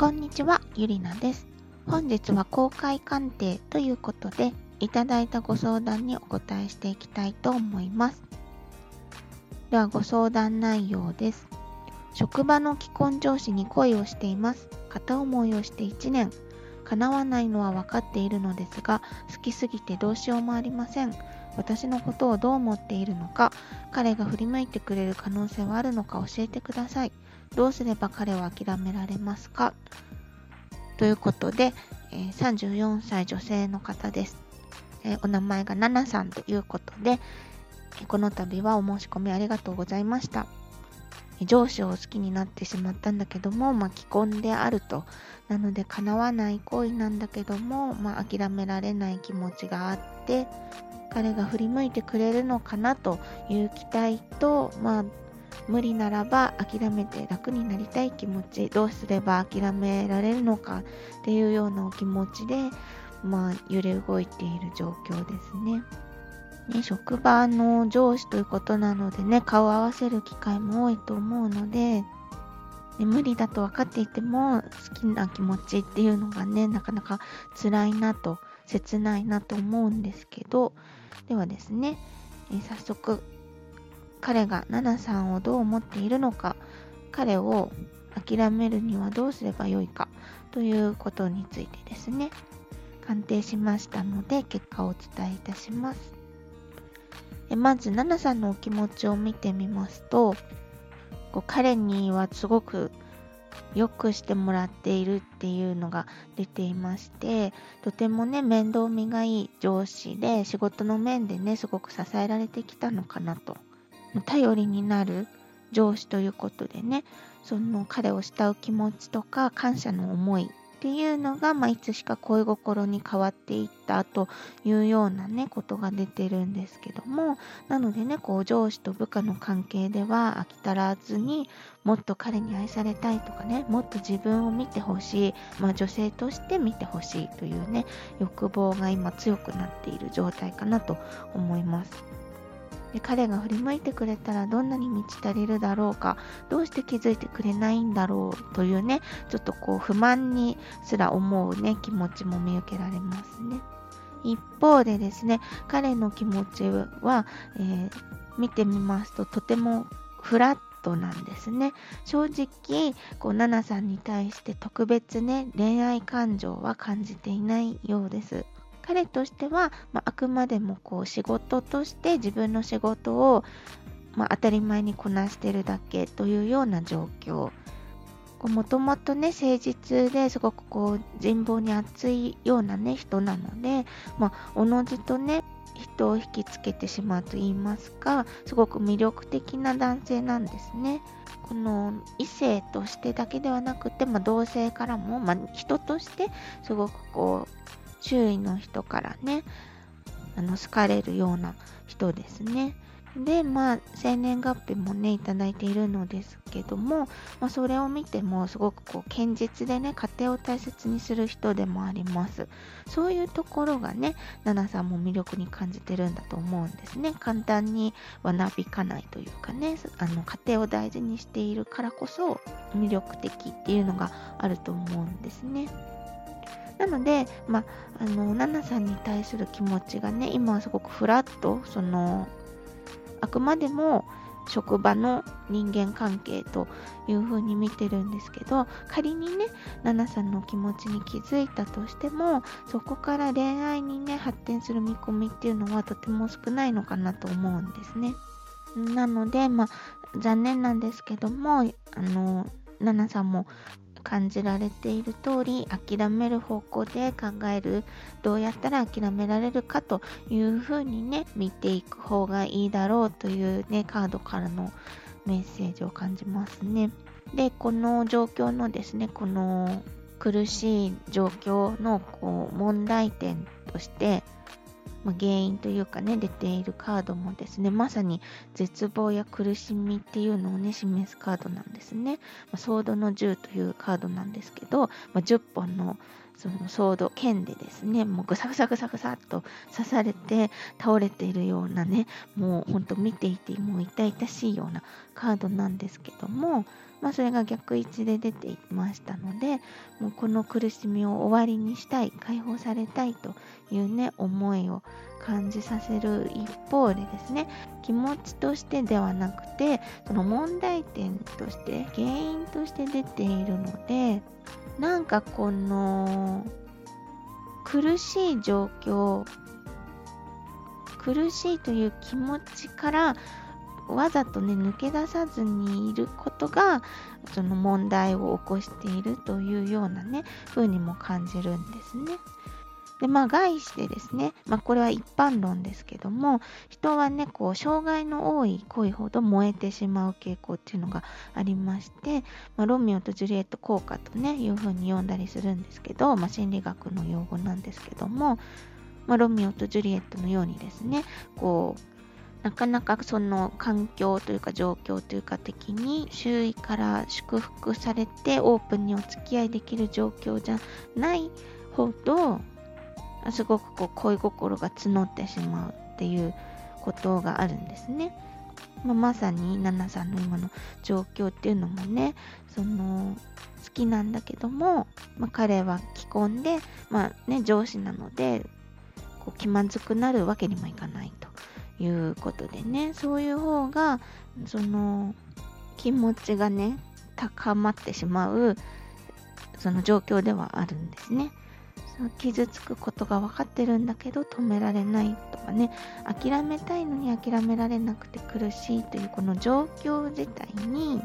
こんにちは、ゆりなです。本日は公開鑑定ということで、いただいたご相談にお答えしていきたいと思います。ではご相談内容です。職場の既婚上司に恋をしています。片思いをして1年。叶わないのは分かっているのですが、好きすぎてどうしようもありません。私のことをどう思っているのか、彼が振り向いてくれる可能性はあるのか教えてください。どうすれば彼を諦められますか？ということで、えー、34歳女性の方です。お名前がナナさんということで、この度はお申し込みありがとうございました。上司を好きになってしまったんだけども、まあ、既婚であると。なので、叶わない恋なんだけども、まあ、諦められない気持ちがあって、彼が振り向いてくれるのかなという期待と、まあ、無理ならば諦めて楽になりたい気持ちどうすれば諦められるのかっていうようなお気持ちで、まあ、揺れ動いている状況ですね。ね職場の上司ということなのでね顔を合わせる機会も多いと思うので、ね、無理だと分かっていても好きな気持ちっていうのがねなかなか辛いなと切ないなと思うんですけどではですね、え早速彼がナナさんをどう思っているのか彼を諦めるにはどうすればよいかということについてですね鑑定しましたので結果をお伝えいたします。えまずナナさんのお気持ちを見てみますとこう彼にはすごくよくしてもらっているっていうのが出ていましてとてもね面倒見がいい上司で仕事の面でねすごく支えられてきたのかなと。頼りになる上司ということでねその彼を慕う気持ちとか感謝の思いっていうのが、まあ、いつしか恋心に変わっていったというようなねことが出てるんですけどもなのでねこう上司と部下の関係では飽き足らずにもっと彼に愛されたいとかねもっと自分を見てほしい、まあ、女性として見てほしいというね欲望が今強くなっている状態かなと思います。で彼が振り向いてくれたらどんなに満ち足りるだろうかどうして気づいてくれないんだろうというねちょっとこう不満にすら思うね気持ちも見受けられますね。一方でですね彼の気持ちは、えー、見てみますととてもフラットなんですね。正直こうナナさんに対して特別ね恋愛感情は感じていないようです。彼としては、まあ、あくまでもこう仕事として自分の仕事を、まあ、当たり前にこなしてるだけというような状況もともとね誠実ですごくこう人望に厚いようなね人なので、まあ、おのずとね人を引きつけてしまうと言いますかすごく魅力的な男性なんですね。この異性としてだけではなくて、まあ、同性からも、まあ、人としてすごくこう周囲の人からねあの好かれるような人ですね。でまあ生年月日もねいただいているのですけども、まあ、それを見てもすごくこう堅実でね家庭を大切にする人でもあります。そういうところがね奈々さんも魅力に感じてるんだと思うんですね。簡単にはなびかないというかねあの家庭を大事にしているからこそ魅力的っていうのがあると思うんですね。なので、まあ、あの、ナナさんに対する気持ちがね、今はすごくフラット、その、あくまでも職場の人間関係というふうに見てるんですけど、仮にね、ナナさんの気持ちに気づいたとしても、そこから恋愛にね、発展する見込みっていうのはとても少ないのかなと思うんですね。なので、まあ、残念なんですけども、あの、ナナさんも感じられている通り諦める方向で考えるどうやったら諦められるかというふうにね見ていく方がいいだろうというねカードからのメッセージを感じますね。でこの状況のですねこの苦しい状況のこう問題点としてまあ、原因というかね出ているカードもですねまさに絶望や苦しみっていうのをね示すカードなんですね、まあ、ソードの10というカードなんですけど、まあ、10本のそのソード剣でですねもうぐさぐさぐさぐさっと刺されて倒れているようなねもうほんと見ていてもう痛々しいようなカードなんですけどもまあ、それが逆位置で出ていましたのでもうこの苦しみを終わりにしたい解放されたいというね思いを感じさせる一方でですね気持ちとしてではなくてその問題点として原因として出ているのでなんかこの苦しい状況苦しいという気持ちからわざとね抜け出さずにいることがその問題を起こしているというようなね風にも感じるんですね。でまあ概してですね、まあ、これは一般論ですけども人はねこう障害の多い恋ほど燃えてしまう傾向っていうのがありまして、まあ、ロミオとジュリエット効果とねいうふうに呼んだりするんですけど、まあ、心理学の用語なんですけども、まあ、ロミオとジュリエットのようにですねこうなかなかその環境というか状況というか的に周囲から祝福されてオープンにお付き合いできる状況じゃないほどすごくこう恋心が募ってしまうっていうことがあるんですね。まあ、まさにナナさんの今の状況っていうのもねその好きなんだけども、まあ、彼は既婚で、まあね、上司なのでこう気まずくなるわけにもいかないと。いうことでねそういう方がその気持ちがね高まってしまうその状況ではあるんですね。傷つくことが分かってるんだけど止められないとかね諦めたいのに諦められなくて苦しいというこの状況自体に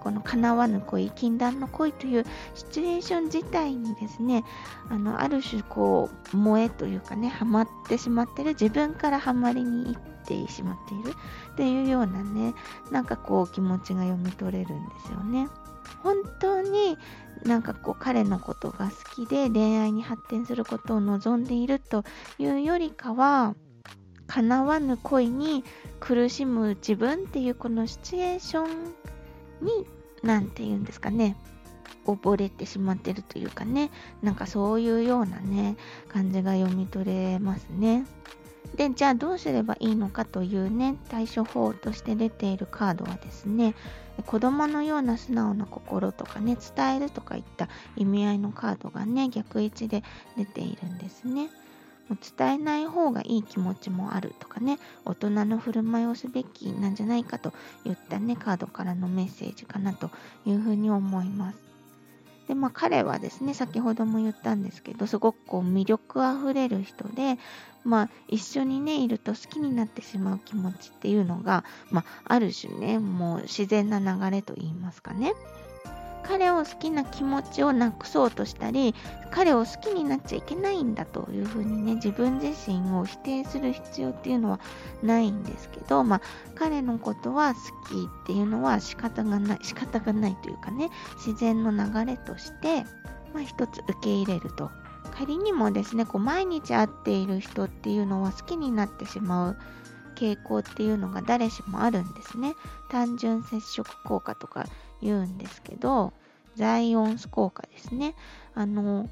この叶わぬ恋禁断の恋というシチュエーション自体にですねあのある種こう萌えというかねハマってしまってる自分からハマりに行ってしまっているっていうようなねなんかこう気持ちが読み取れるんですよね。本当になんかこう彼のことが好きで恋愛に発展することを望んでいるというよりかは叶わぬ恋に苦しむ自分っていうこのシチュエーションに何て言うんですかね溺れてしまってるというかねなんかそういうようなね感じが読み取れますね。でじゃあどうすればいいのかというね対処法として出ているカードはですね子供のような素直な心とかね伝えるとかいった意味合いのカードがね逆位置で出ているんですね。伝えない方がいい気持ちもあるとかね大人の振る舞いをすべきなんじゃないかといったねカードからのメッセージかなというふうに思います。でまあ彼はですね先ほども言ったんですけどすごくこう魅力あふれる人でまあ一緒にねいると好きになってしまう気持ちっていうのが、まあ、ある種ねもう自然な流れと言いますかね。彼を好きな気持ちをなくそうとしたり彼を好きになっちゃいけないんだというふうにね自分自身を否定する必要っていうのはないんですけど、まあ、彼のことは好きっていうのは仕方がない仕方がないというかね自然の流れとして、まあ、一つ受け入れると仮にもですねこう毎日会っている人っていうのは好きになってしまう傾向っていうのが誰しもあるんですね単純接触効果とか言うんですけど、ザイオンス効果ですね。あの、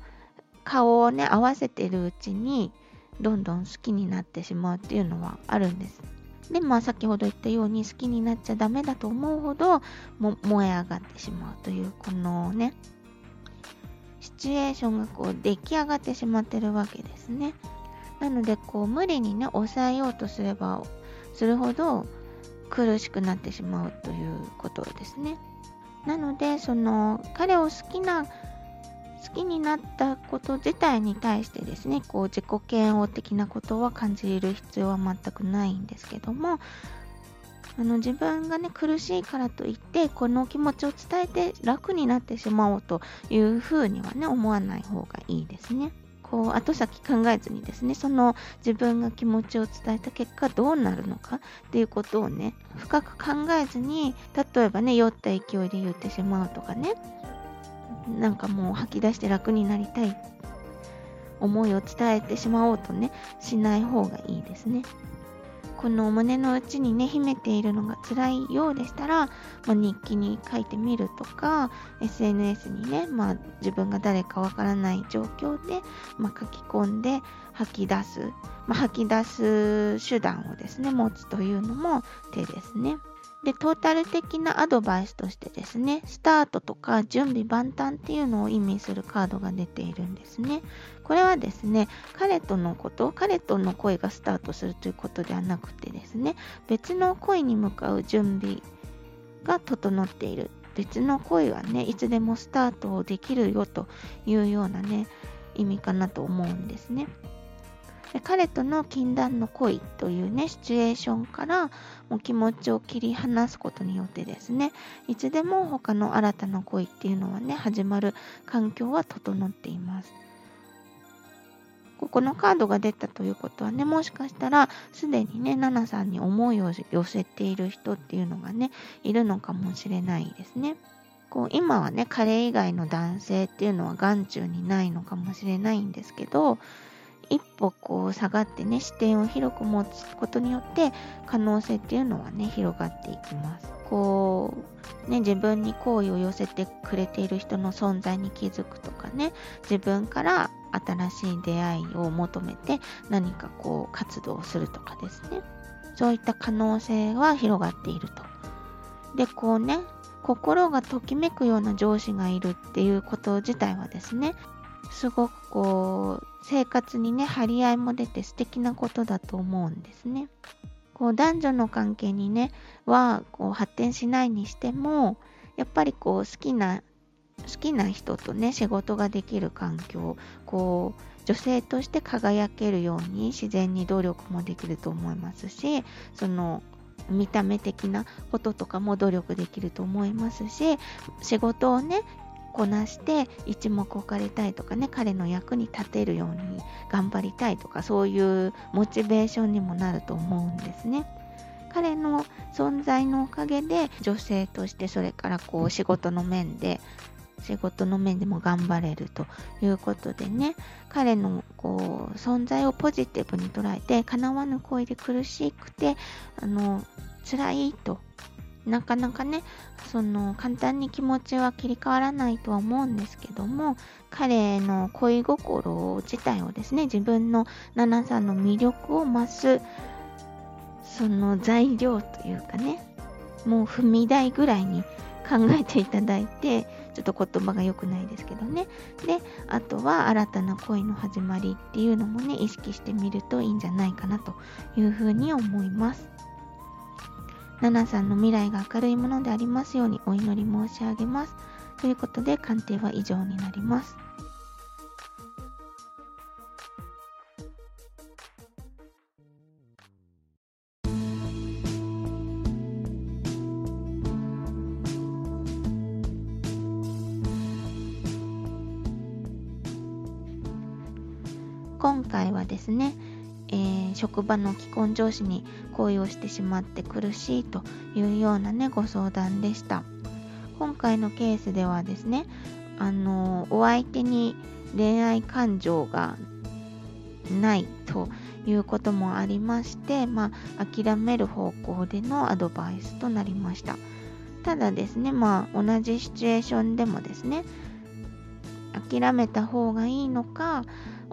顔をね、合わせてるうちに、どんどん好きになってしまうっていうのはあるんです。で、まあ先ほど言ったように好きになっちゃダメだと思うほども燃え上がってしまうという、このね、シチュエーションがこう出来上がってしまってるわけですね。なので、こう無理にね、抑えようとすればするほど苦しくなってしまうということですね。なのでその彼を好きな好きになったこと自体に対してですねこう自己嫌悪的なことは感じる必要は全くないんですけどもあの自分がね苦しいからといってこの気持ちを伝えて楽になってしまおうというふうにはね思わない方がいいですね。こう後先考えずにですねその自分が気持ちを伝えた結果どうなるのかっていうことをね深く考えずに例えばね酔った勢いで言ってしまうとかねなんかもう吐き出して楽になりたい思いを伝えてしまおうとねしない方がいいですねこの胸の内にね秘めているのが辛いようでしたら、まあ、日記に書いてみるとか SNS にね、まあ、自分が誰かわからない状況で、まあ、書き込んで吐き出す、ま、吐き出す手段をですね持つというのも手ですね。で、トータル的なアドバイスとしてですね、スタートとか準備万端っていうのを意味するカードが出ているんですね。これはですね、彼とのこと、彼との恋がスタートするということではなくてですね、別の恋に向かう準備が整っている。別の恋はね、いつでもスタートできるよというようなね、意味かなと思うんですね。彼との禁断の恋というねシチュエーションからもう気持ちを切り離すことによってですねいつでも他の新たな恋っていうのはね始まる環境は整っています。ここのカードが出たということはねもしかしたらすでにねナナさんに思いを寄せている人っていうのがねいるのかもしれないですね。こう今はね彼以外の男性っていうのは眼中にないのかもしれないんですけど一歩こう下がってね視点を広く持つことによって可能性っていうのはね広がっていきます。こうね自分に好意を寄せてくれている人の存在に気づくとかね自分から新しい出会いを求めて何かこう活動するとかですねそういった可能性は広がっていると。でこうね心がときめくような上司がいるっていうこと自体はですねすごくこう生活にね張り合いも出て素敵なことだと思うんですね。こう男女の関係にねはこう発展しないにしてもやっぱりこう好きな好きな人とね仕事ができる環境こう女性として輝けるように自然に努力もできると思いますしその見た目的なこととかも努力できると思いますし仕事をねこなして一目置かれたいとかね彼の役に立てるように頑張りたいとかそういうモチベーションにもなると思うんですね。彼の存在のおかげで女性としてそれからこう仕事の面で仕事の面でも頑張れるということでね彼のこう存在をポジティブに捉えて叶わぬ恋で苦しくてあの辛いとなかなかねその簡単に気持ちは切り替わらないとは思うんですけども彼の恋心自体をですね自分のナナさんの魅力を増すその材料というかねもう踏み台ぐらいに 考えていただいてちょっと言葉が良くないですけどね。であとは新たな恋の始まりっていうのもね意識してみるといいんじゃないかなというふうに思います。ナナさんの未来が明るいものでありますようにお祈り申し上げます。ということで鑑定は以上になります。今回はですね、職場の既婚上司に恋をしてしまって苦しいというようなねご相談でした。今回のケースではですねあのお相手に恋愛感情がないということもありましてまあ諦める方向でのアドバイスとなりました。ただですねまあ同じシチュエーションでもですね諦めた方がいいのか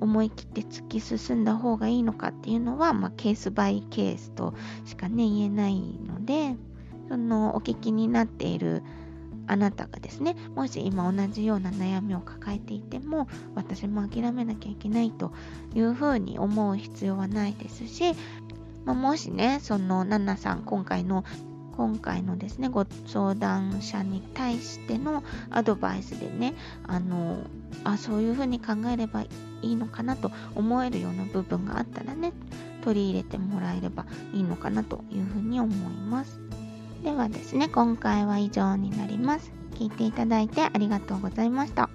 思い切って突き進んだ方がいいのかっていうのは、まあ、ケースバイケースとしかね言えないのでそのお聞きになっているあなたがですねもし今同じような悩みを抱えていても私も諦めなきゃいけないというふうに思う必要はないですし、まあ、もしねそのナナさん今回の今回のですねご相談者に対してのアドバイスでねあのあそういうふうに考えればいいのかなと思えるような部分があったらね取り入れてもらえればいいのかなというふうに思いますではですね今回は以上になります聞いていただいてありがとうございました。